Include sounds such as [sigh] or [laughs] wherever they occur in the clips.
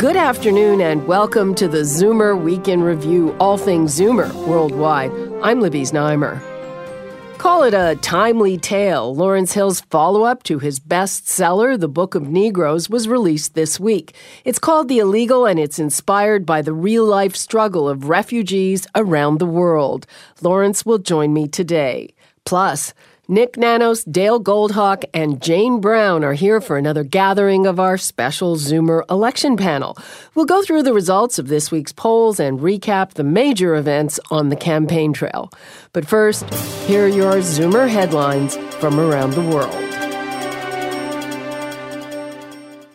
Good afternoon and welcome to the Zoomer Week in Review, all things Zoomer worldwide. I'm Libby Znaimer. Call it a timely tale. Lawrence Hill's follow up to his bestseller, The Book of Negroes, was released this week. It's called The Illegal and it's inspired by the real life struggle of refugees around the world. Lawrence will join me today. Plus, Nick Nanos, Dale Goldhawk, and Jane Brown are here for another gathering of our special Zoomer election panel. We'll go through the results of this week's polls and recap the major events on the campaign trail. But first, here are your Zoomer headlines from around the world.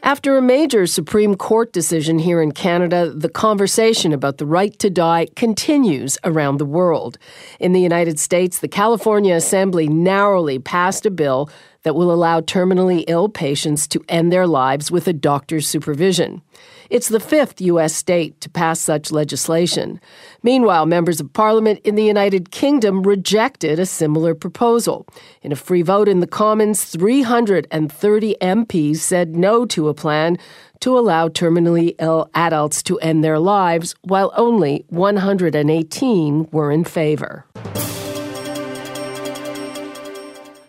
After a major Supreme Court decision here in Canada, the conversation about the right to die continues around the world. In the United States, the California Assembly narrowly passed a bill that will allow terminally ill patients to end their lives with a doctor's supervision. It's the fifth U.S. state to pass such legislation. Meanwhile, members of parliament in the United Kingdom rejected a similar proposal. In a free vote in the Commons, 330 MPs said no to a plan to allow terminally ill adults to end their lives, while only 118 were in favor.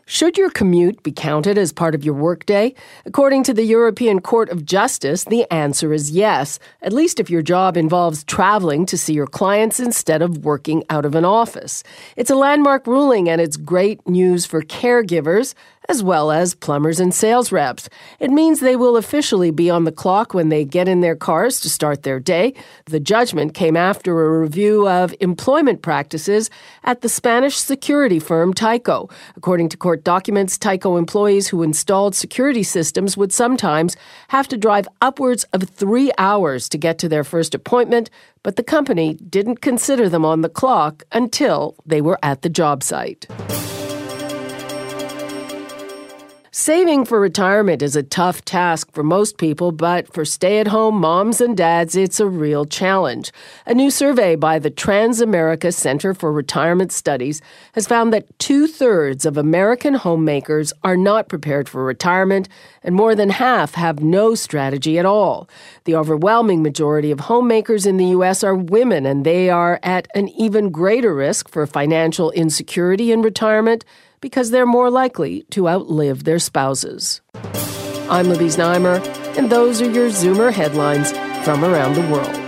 Should your commute be counted as part of your workday? According to the European Court of Justice, the answer is yes, at least if your job involves traveling to see your clients instead of working out of an office. It's a landmark ruling and it's great news for caregivers as well as plumbers and sales reps. It means they will officially be on the clock when they get in their cars to start their day. The judgment came after a review of employment practices at the Spanish security firm Tyco. According to court documents, Tyco employees who installed security systems would sometimes have to drive upwards of three hours to get to their first appointment, but the company didn't consider them on the clock until they were at the job site. Saving for retirement is a tough task for most people, but for stay at home moms and dads, it's a real challenge. A new survey by the Transamerica Center for Retirement Studies has found that two thirds of American homemakers are not prepared for retirement, and more than half have no strategy at all. The overwhelming majority of homemakers in the U.S. are women, and they are at an even greater risk for financial insecurity in retirement because they're more likely to outlive their spouses. I'm Libby Znaimer, and those are your Zoomer headlines from around the world.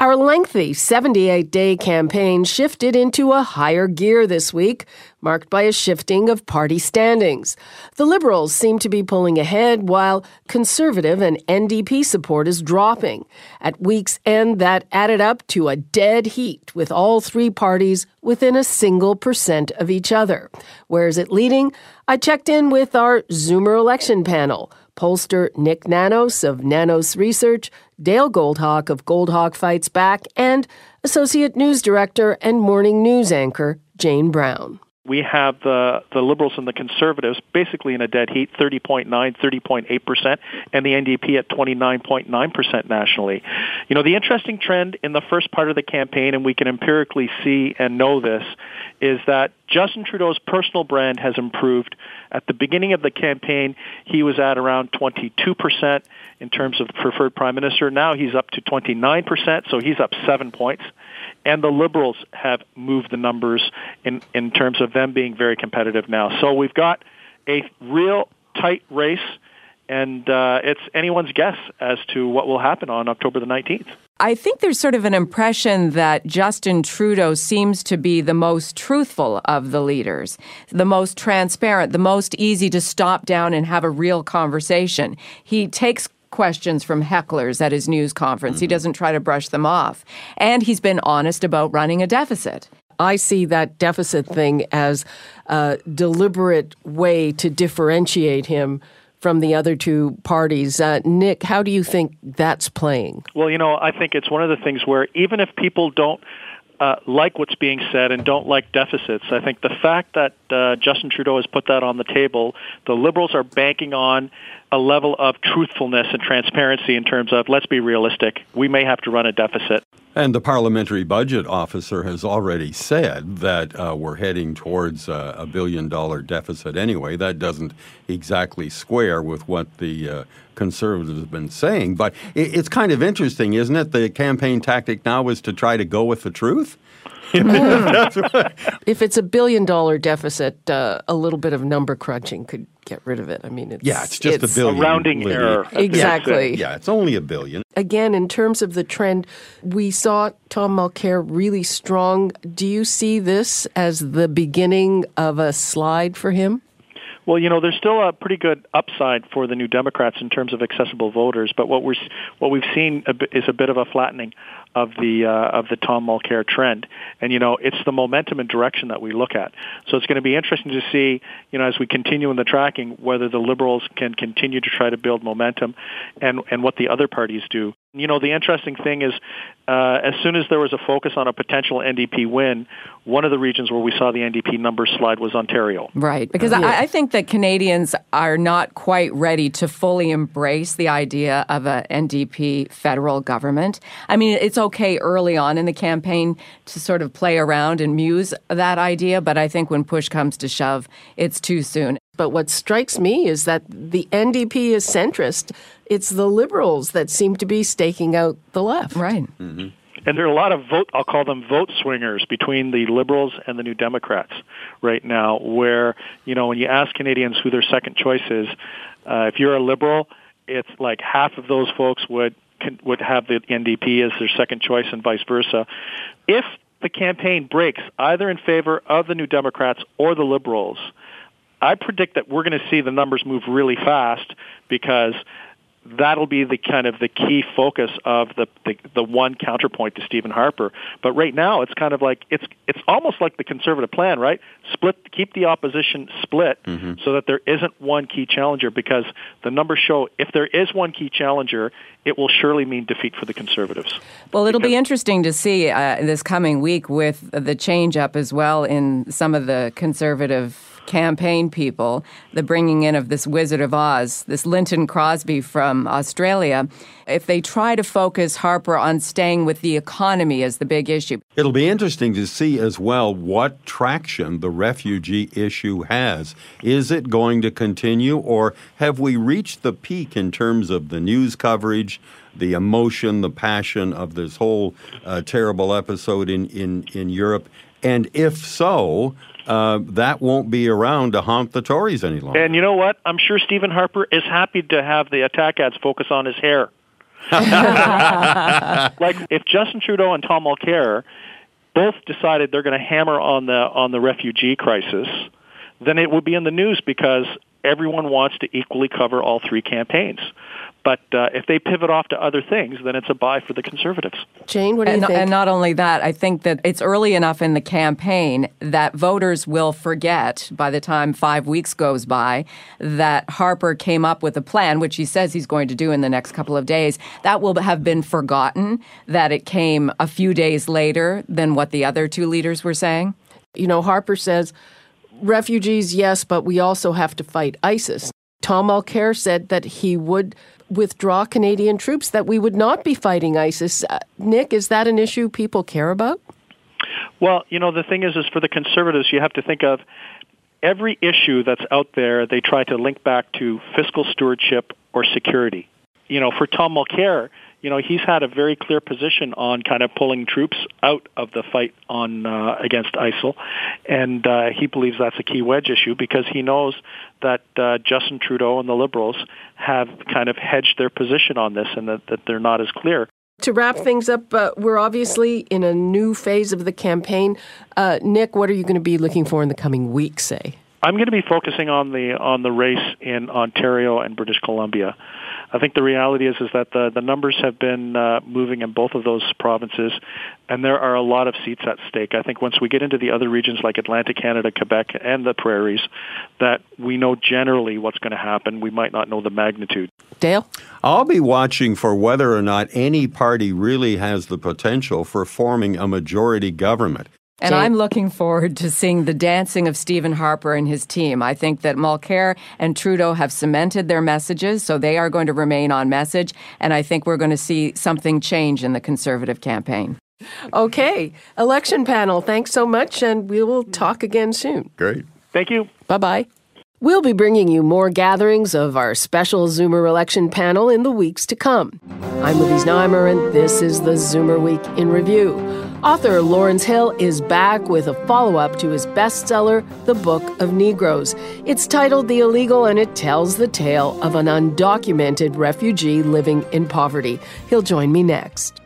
Our lengthy 78 day campaign shifted into a higher gear this week, marked by a shifting of party standings. The Liberals seem to be pulling ahead, while Conservative and NDP support is dropping. At week's end, that added up to a dead heat, with all three parties within a single percent of each other. Where is it leading? I checked in with our Zoomer election panel pollster Nick Nanos of Nanos Research, Dale Goldhawk of Goldhawk Fights Back, and Associate News Director and Morning News Anchor Jane Brown we have the, the Liberals and the Conservatives basically in a dead heat, 30.9, 30.8%, and the NDP at 29.9% nationally. You know, the interesting trend in the first part of the campaign, and we can empirically see and know this, is that Justin Trudeau's personal brand has improved. At the beginning of the campaign, he was at around 22% in terms of preferred prime minister. Now he's up to 29%, so he's up seven points and the Liberals have moved the numbers in, in terms of them being very competitive now. So we've got a real tight race, and uh, it's anyone's guess as to what will happen on October the 19th. I think there's sort of an impression that Justin Trudeau seems to be the most truthful of the leaders, the most transparent, the most easy to stop down and have a real conversation. He takes questions from hecklers at his news conference. Mm-hmm. He doesn't try to brush them off. And he's been honest about running a deficit. I see that deficit thing as a deliberate way to differentiate him from the other two parties. Uh, Nick, how do you think that's playing? Well, you know, I think it's one of the things where even if people don't uh, like what's being said and don't like deficits. I think the fact that uh, Justin Trudeau has put that on the table, the Liberals are banking on a level of truthfulness and transparency in terms of let's be realistic. We may have to run a deficit. And the parliamentary budget officer has already said that uh, we're heading towards uh, a billion dollar deficit anyway. That doesn't exactly square with what the uh, conservatives have been saying. But it, it's kind of interesting, isn't it? The campaign tactic now is to try to go with the truth. [laughs] if it's a billion dollar deficit, uh, a little bit of number crunching could get rid of it. I mean, it's, yeah, it's just it's a billion. A rounding Lydia. error. Exactly. Yeah, it's only a billion. Again, in terms of the trend, we saw Tom Mulcair really strong. Do you see this as the beginning of a slide for him? Well, you know, there's still a pretty good upside for the New Democrats in terms of accessible voters, but what we're what we've seen is a bit of a flattening of the uh, of the Tom Mulcair trend, and you know, it's the momentum and direction that we look at. So it's going to be interesting to see, you know, as we continue in the tracking, whether the Liberals can continue to try to build momentum, and and what the other parties do. You know, the interesting thing is, uh, as soon as there was a focus on a potential NDP win, one of the regions where we saw the NDP numbers slide was Ontario. Right, because yeah. I, I, think that Canadians are not quite ready to fully embrace the idea of a NDP federal government. I mean, it's okay early on in the campaign to sort of play around and muse that idea, but I think when push comes to shove, it's too soon. But what strikes me is that the NDP is centrist. It's the Liberals that seem to be staking out the left. Right. Mm-hmm. And there are a lot of vote, I'll call them vote swingers between the Liberals and the New Democrats right now, where, you know, when you ask Canadians who their second choice is, uh, if you're a Liberal, it's like half of those folks would can, would have the NDP as their second choice and vice versa. If the campaign breaks either in favor of the New Democrats or the Liberals, I predict that we're going to see the numbers move really fast because that'll be the kind of the key focus of the, the the one counterpoint to Stephen Harper. But right now, it's kind of like it's it's almost like the conservative plan, right? Split, keep the opposition split, mm-hmm. so that there isn't one key challenger. Because the numbers show if there is one key challenger, it will surely mean defeat for the conservatives. Well, it'll because be interesting to see uh, this coming week with the change up as well in some of the conservative campaign people, the bringing in of this Wizard of Oz, this Lynton Crosby from Australia, if they try to focus Harper on staying with the economy as the big issue. It'll be interesting to see as well what traction the refugee issue has. Is it going to continue, or have we reached the peak in terms of the news coverage? the emotion, the passion of this whole uh, terrible episode in, in, in Europe? And if so, uh, that won't be around to haunt the Tories any longer. And you know what? I'm sure Stephen Harper is happy to have the attack ads focus on his hair. [laughs] like if Justin Trudeau and Tom Mulcair both decided they're going to hammer on the on the refugee crisis, then it would be in the news because everyone wants to equally cover all three campaigns. But uh, if they pivot off to other things, then it's a buy for the conservatives. Jane, what do you and, think? And not only that, I think that it's early enough in the campaign that voters will forget by the time five weeks goes by that Harper came up with a plan, which he says he's going to do in the next couple of days. That will have been forgotten, that it came a few days later than what the other two leaders were saying. You know, Harper says, refugees, yes, but we also have to fight ISIS. Tom Mulcair said that he would withdraw Canadian troops, that we would not be fighting ISIS. Uh, Nick, is that an issue people care about? Well, you know, the thing is, is for the conservatives, you have to think of every issue that's out there, they try to link back to fiscal stewardship or security. You know, for Tom Mulcair, you know, he's had a very clear position on kind of pulling troops out of the fight on uh, against ISIL, and uh, he believes that's a key wedge issue because he knows that uh, Justin Trudeau and the Liberals have kind of hedged their position on this, and that, that they're not as clear. To wrap things up, uh, we're obviously in a new phase of the campaign. Uh, Nick, what are you going to be looking for in the coming weeks? Say. I'm going to be focusing on the on the race in Ontario and British Columbia. I think the reality is is that the the numbers have been uh, moving in both of those provinces, and there are a lot of seats at stake. I think once we get into the other regions like Atlantic Canada, Quebec, and the prairies, that we know generally what's going to happen. We might not know the magnitude. Dale? I'll be watching for whether or not any party really has the potential for forming a majority government. And Jane? I'm looking forward to seeing the dancing of Stephen Harper and his team. I think that Mulcair and Trudeau have cemented their messages, so they are going to remain on message. And I think we're going to see something change in the Conservative campaign. Okay. Election panel, thanks so much, and we will talk again soon. Great. Thank you. Bye bye. We'll be bringing you more gatherings of our special Zoomer election panel in the weeks to come. I'm Libby Znaimer, and this is the Zoomer Week in Review. Author Lawrence Hill is back with a follow up to his bestseller, The Book of Negroes. It's titled The Illegal, and it tells the tale of an undocumented refugee living in poverty. He'll join me next.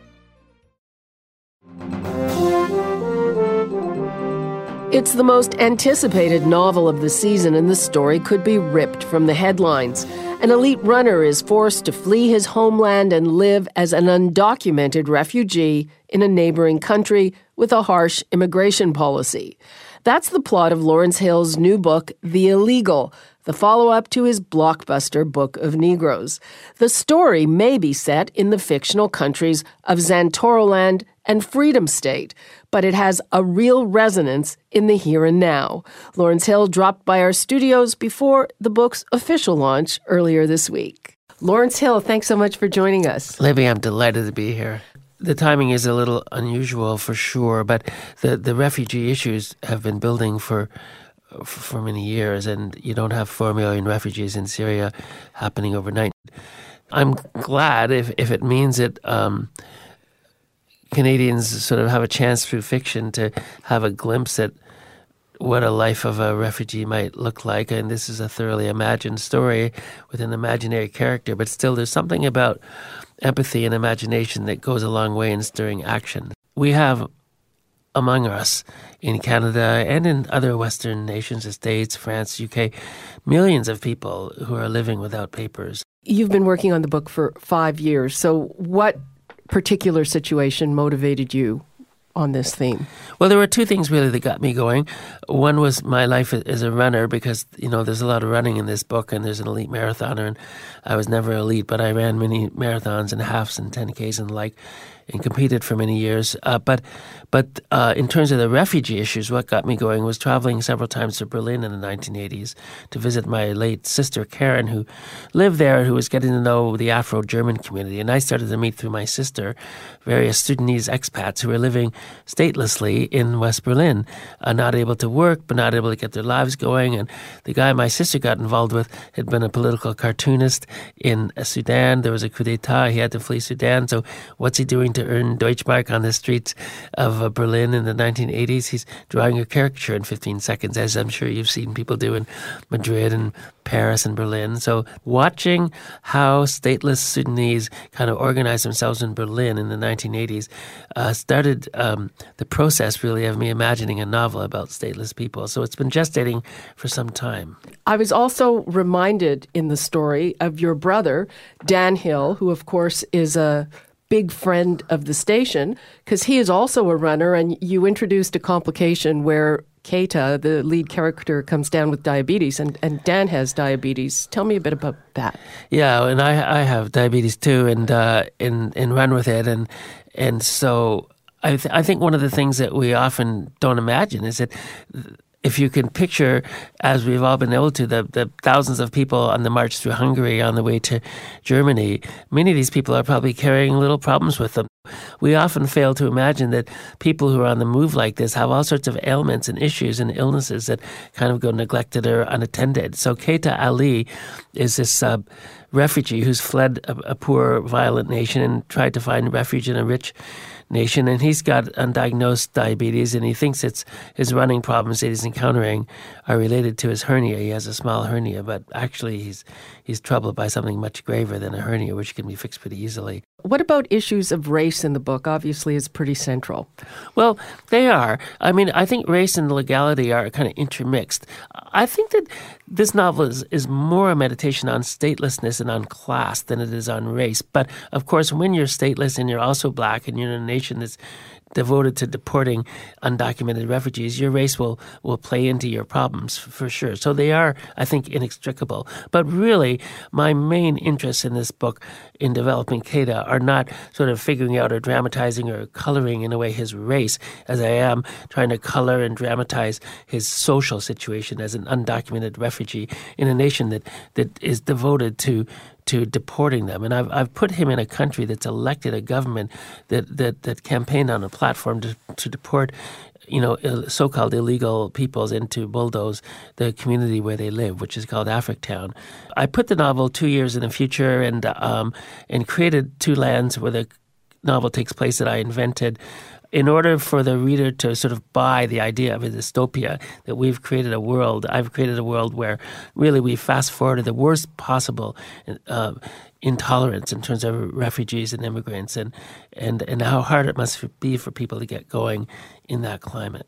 It's the most anticipated novel of the season, and the story could be ripped from the headlines. An elite runner is forced to flee his homeland and live as an undocumented refugee in a neighboring country with a harsh immigration policy. That's the plot of Lawrence Hill's new book, The Illegal, the follow up to his blockbuster Book of Negroes. The story may be set in the fictional countries of Zantoroland and Freedom State, but it has a real resonance in the here and now. Lawrence Hill dropped by our studios before the book's official launch earlier this week. Lawrence Hill, thanks so much for joining us. Libby, I'm delighted to be here. The timing is a little unusual for sure, but the, the refugee issues have been building for for many years, and you don't have four million refugees in Syria happening overnight. I'm glad if, if it means that um, Canadians sort of have a chance through fiction to have a glimpse at what a life of a refugee might look like. And this is a thoroughly imagined story with an imaginary character, but still, there's something about empathy and imagination that goes a long way in stirring action. We have among us in Canada and in other Western nations, the States, France, UK, millions of people who are living without papers. You've been working on the book for five years. So, what particular situation motivated you on this theme? Well, there were two things really that got me going. One was my life as a runner because, you know, there's a lot of running in this book and there's an elite marathoner and I was never elite, but I ran many marathons and halves and 10Ks and the like and competed for many years. Uh, but but uh, in terms of the refugee issues, what got me going was traveling several times to Berlin in the 1980s to visit my late sister Karen, who lived there, who was getting to know the Afro-German community, and I started to meet through my sister various Sudanese expats who were living statelessly in West Berlin, uh, not able to work, but not able to get their lives going. And the guy my sister got involved with had been a political cartoonist in Sudan. There was a coup d'état; he had to flee Sudan. So what's he doing to earn Deutschmark on the streets of uh, Berlin in the 1980s. He's drawing a caricature in 15 seconds, as I'm sure you've seen people do in Madrid and Paris and Berlin. So watching how stateless Sudanese kind of organized themselves in Berlin in the 1980s uh, started um, the process really of me imagining a novel about stateless people. So it's been gestating for some time. I was also reminded in the story of your brother, Dan Hill, who, of course, is a big friend of the station because he is also a runner, and you introduced a complication where Keita, the lead character, comes down with diabetes, and, and Dan has diabetes. Tell me a bit about that. Yeah, and I I have diabetes too, and uh, and and run with it, and and so I th- I think one of the things that we often don't imagine is that if you can picture, as we've all been able to, the, the thousands of people on the march through Hungary on the way to Germany, many of these people are probably carrying little problems with them. We often fail to imagine that people who are on the move like this have all sorts of ailments and issues and illnesses that kind of go neglected or unattended. So Keita Ali is this uh, refugee who's fled a, a poor, violent nation and tried to find refuge in a rich nation, and he's got undiagnosed diabetes, and he thinks it's his running problems that he's encountering are related to his hernia. He has a small hernia, but actually he's he's troubled by something much graver than a hernia, which can be fixed pretty easily. What about issues of race in the book? Obviously, it's pretty central. Well, they are. I mean, I think race and legality are kind of intermixed. I think that this novel is, is more a meditation on statelessness and on class than it is on race. But of course, when you're stateless and you're also black and you're in a nation that's devoted to deporting undocumented refugees, your race will, will play into your problems for sure. So they are, I think, inextricable. But really, my main interests in this book in developing Keita are not sort of figuring out or dramatizing or coloring in a way his race, as I am trying to color and dramatize his social situation as an undocumented refugee in a nation that, that is devoted to to deporting them. And I've, I've put him in a country that's elected a government that, that, that campaigned on a platform to, to deport you know, so-called illegal peoples into bulldoze the community where they live, which is called Africtown. I put the novel two years in the future and um, and created two lands where the novel takes place that I invented in order for the reader to sort of buy the idea of a dystopia, that we've created a world, I've created a world where really we fast forwarded the worst possible uh, intolerance in terms of refugees and immigrants, and, and, and how hard it must be for people to get going in that climate.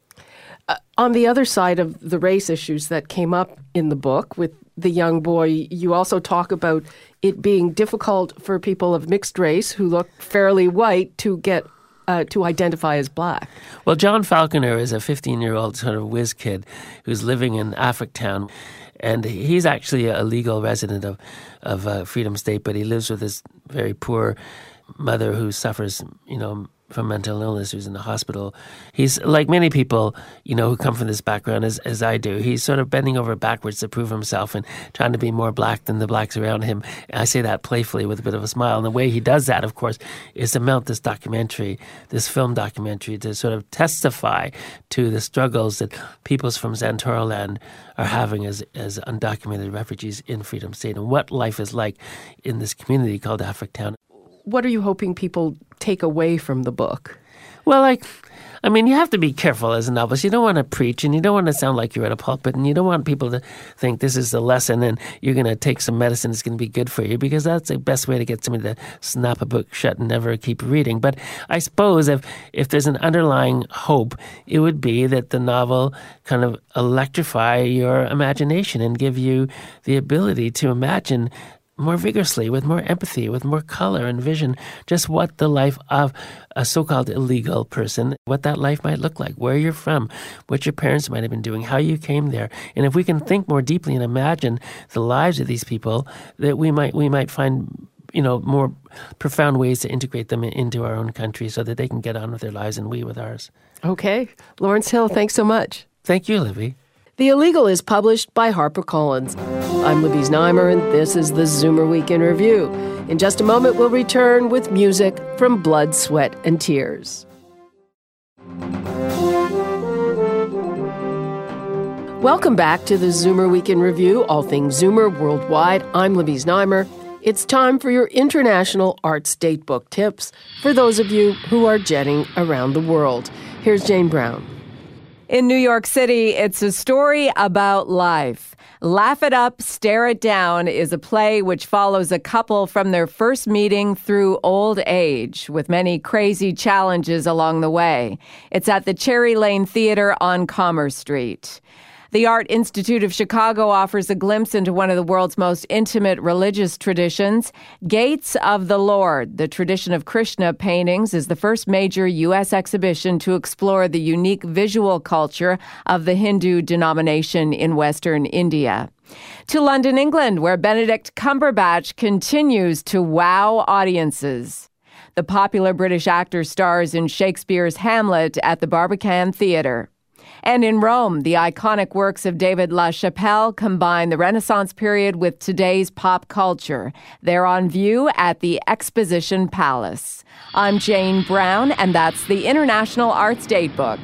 Uh, on the other side of the race issues that came up in the book with the young boy, you also talk about it being difficult for people of mixed race who look fairly white to get uh, to identify as black. Well, John Falconer is a 15 year old sort of whiz kid who's living in Africtown. And he's actually a legal resident of, of uh, Freedom State, but he lives with his very poor mother who suffers, you know, from mental illness who's in the hospital. He's like many people, you know, who come from this background as, as I do. He's sort of bending over backwards to prove himself and trying to be more black than the blacks around him. I say that playfully with a bit of a smile. And the way he does that, of course, is to mount this documentary, this film documentary, to sort of testify to the struggles that peoples from Zantoroland are having as, as undocumented refugees in Freedom State and what life is like in this community called Africtown what are you hoping people take away from the book? Well, like, I mean, you have to be careful as a novelist. You don't want to preach and you don't want to sound like you're at a pulpit and you don't want people to think this is the lesson and you're going to take some medicine that's going to be good for you because that's the best way to get somebody to snap a book shut and never keep reading. But I suppose if, if there's an underlying hope, it would be that the novel kind of electrify your imagination and give you the ability to imagine more vigorously, with more empathy, with more color and vision, just what the life of a so called illegal person, what that life might look like, where you're from, what your parents might have been doing, how you came there. And if we can think more deeply and imagine the lives of these people, that we might we might find you know more profound ways to integrate them into our own country so that they can get on with their lives and we with ours. Okay. Lawrence Hill, thanks so much. Thank you, Libby. The Illegal is published by HarperCollins. I'm Libby Znaimer, and this is the Zoomer Week in Review. In just a moment, we'll return with music from Blood, Sweat, and Tears. Welcome back to the Zoomer Week in Review, all things Zoomer worldwide. I'm Libby Znaimer. It's time for your international arts datebook tips for those of you who are jetting around the world. Here's Jane Brown. In New York City, it's a story about life. Laugh It Up, Stare It Down is a play which follows a couple from their first meeting through old age, with many crazy challenges along the way. It's at the Cherry Lane Theater on Commerce Street. The Art Institute of Chicago offers a glimpse into one of the world's most intimate religious traditions. Gates of the Lord, the tradition of Krishna paintings, is the first major U.S. exhibition to explore the unique visual culture of the Hindu denomination in Western India. To London, England, where Benedict Cumberbatch continues to wow audiences. The popular British actor stars in Shakespeare's Hamlet at the Barbican Theatre. And in Rome, the iconic works of David LaChapelle combine the Renaissance period with today's pop culture. They're on view at the Exposition Palace. I'm Jane Brown, and that's the International Arts Datebook.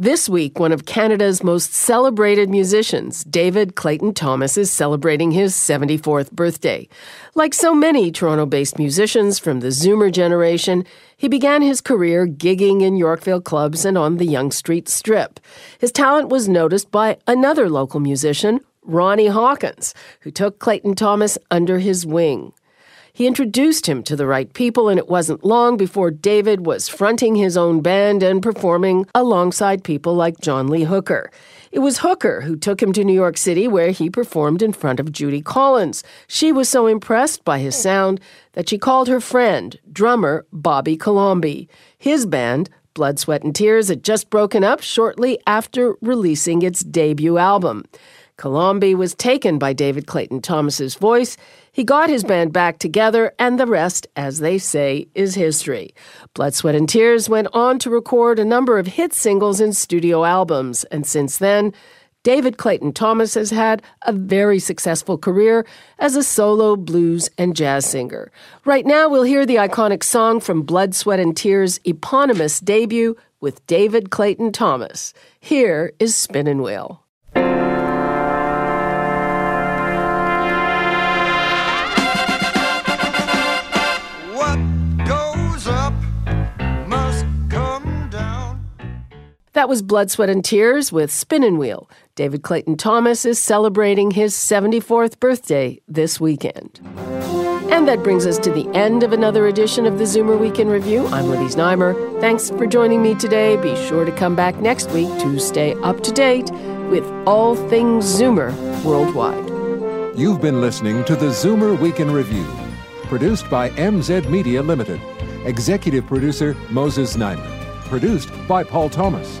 This week, one of Canada's most celebrated musicians, David Clayton Thomas, is celebrating his 74th birthday. Like so many Toronto based musicians from the Zoomer generation, he began his career gigging in Yorkville clubs and on the Yonge Street Strip. His talent was noticed by another local musician, Ronnie Hawkins, who took Clayton Thomas under his wing. He introduced him to the right people, and it wasn't long before David was fronting his own band and performing alongside people like John Lee Hooker. It was Hooker who took him to New York City, where he performed in front of Judy Collins. She was so impressed by his sound that she called her friend, drummer Bobby Colomby. His band, Blood, Sweat, and Tears, had just broken up shortly after releasing its debut album. Colomby was taken by David Clayton Thomas's voice. He got his band back together, and the rest, as they say, is history. Blood, Sweat, and Tears went on to record a number of hit singles and studio albums, and since then, David Clayton Thomas has had a very successful career as a solo blues and jazz singer. Right now, we'll hear the iconic song from Blood, Sweat, and Tears' eponymous debut with David Clayton Thomas. Here is Spinnin' Wheel. That was Blood, Sweat, and Tears with Spinnin' Wheel. David Clayton Thomas is celebrating his 74th birthday this weekend. And that brings us to the end of another edition of the Zoomer Week in Review. I'm Libby Znaimer. Thanks for joining me today. Be sure to come back next week to stay up to date with all things Zoomer worldwide. You've been listening to the Zoomer Week in Review, produced by MZ Media Limited. Executive producer Moses Znaimer. Produced by Paul Thomas.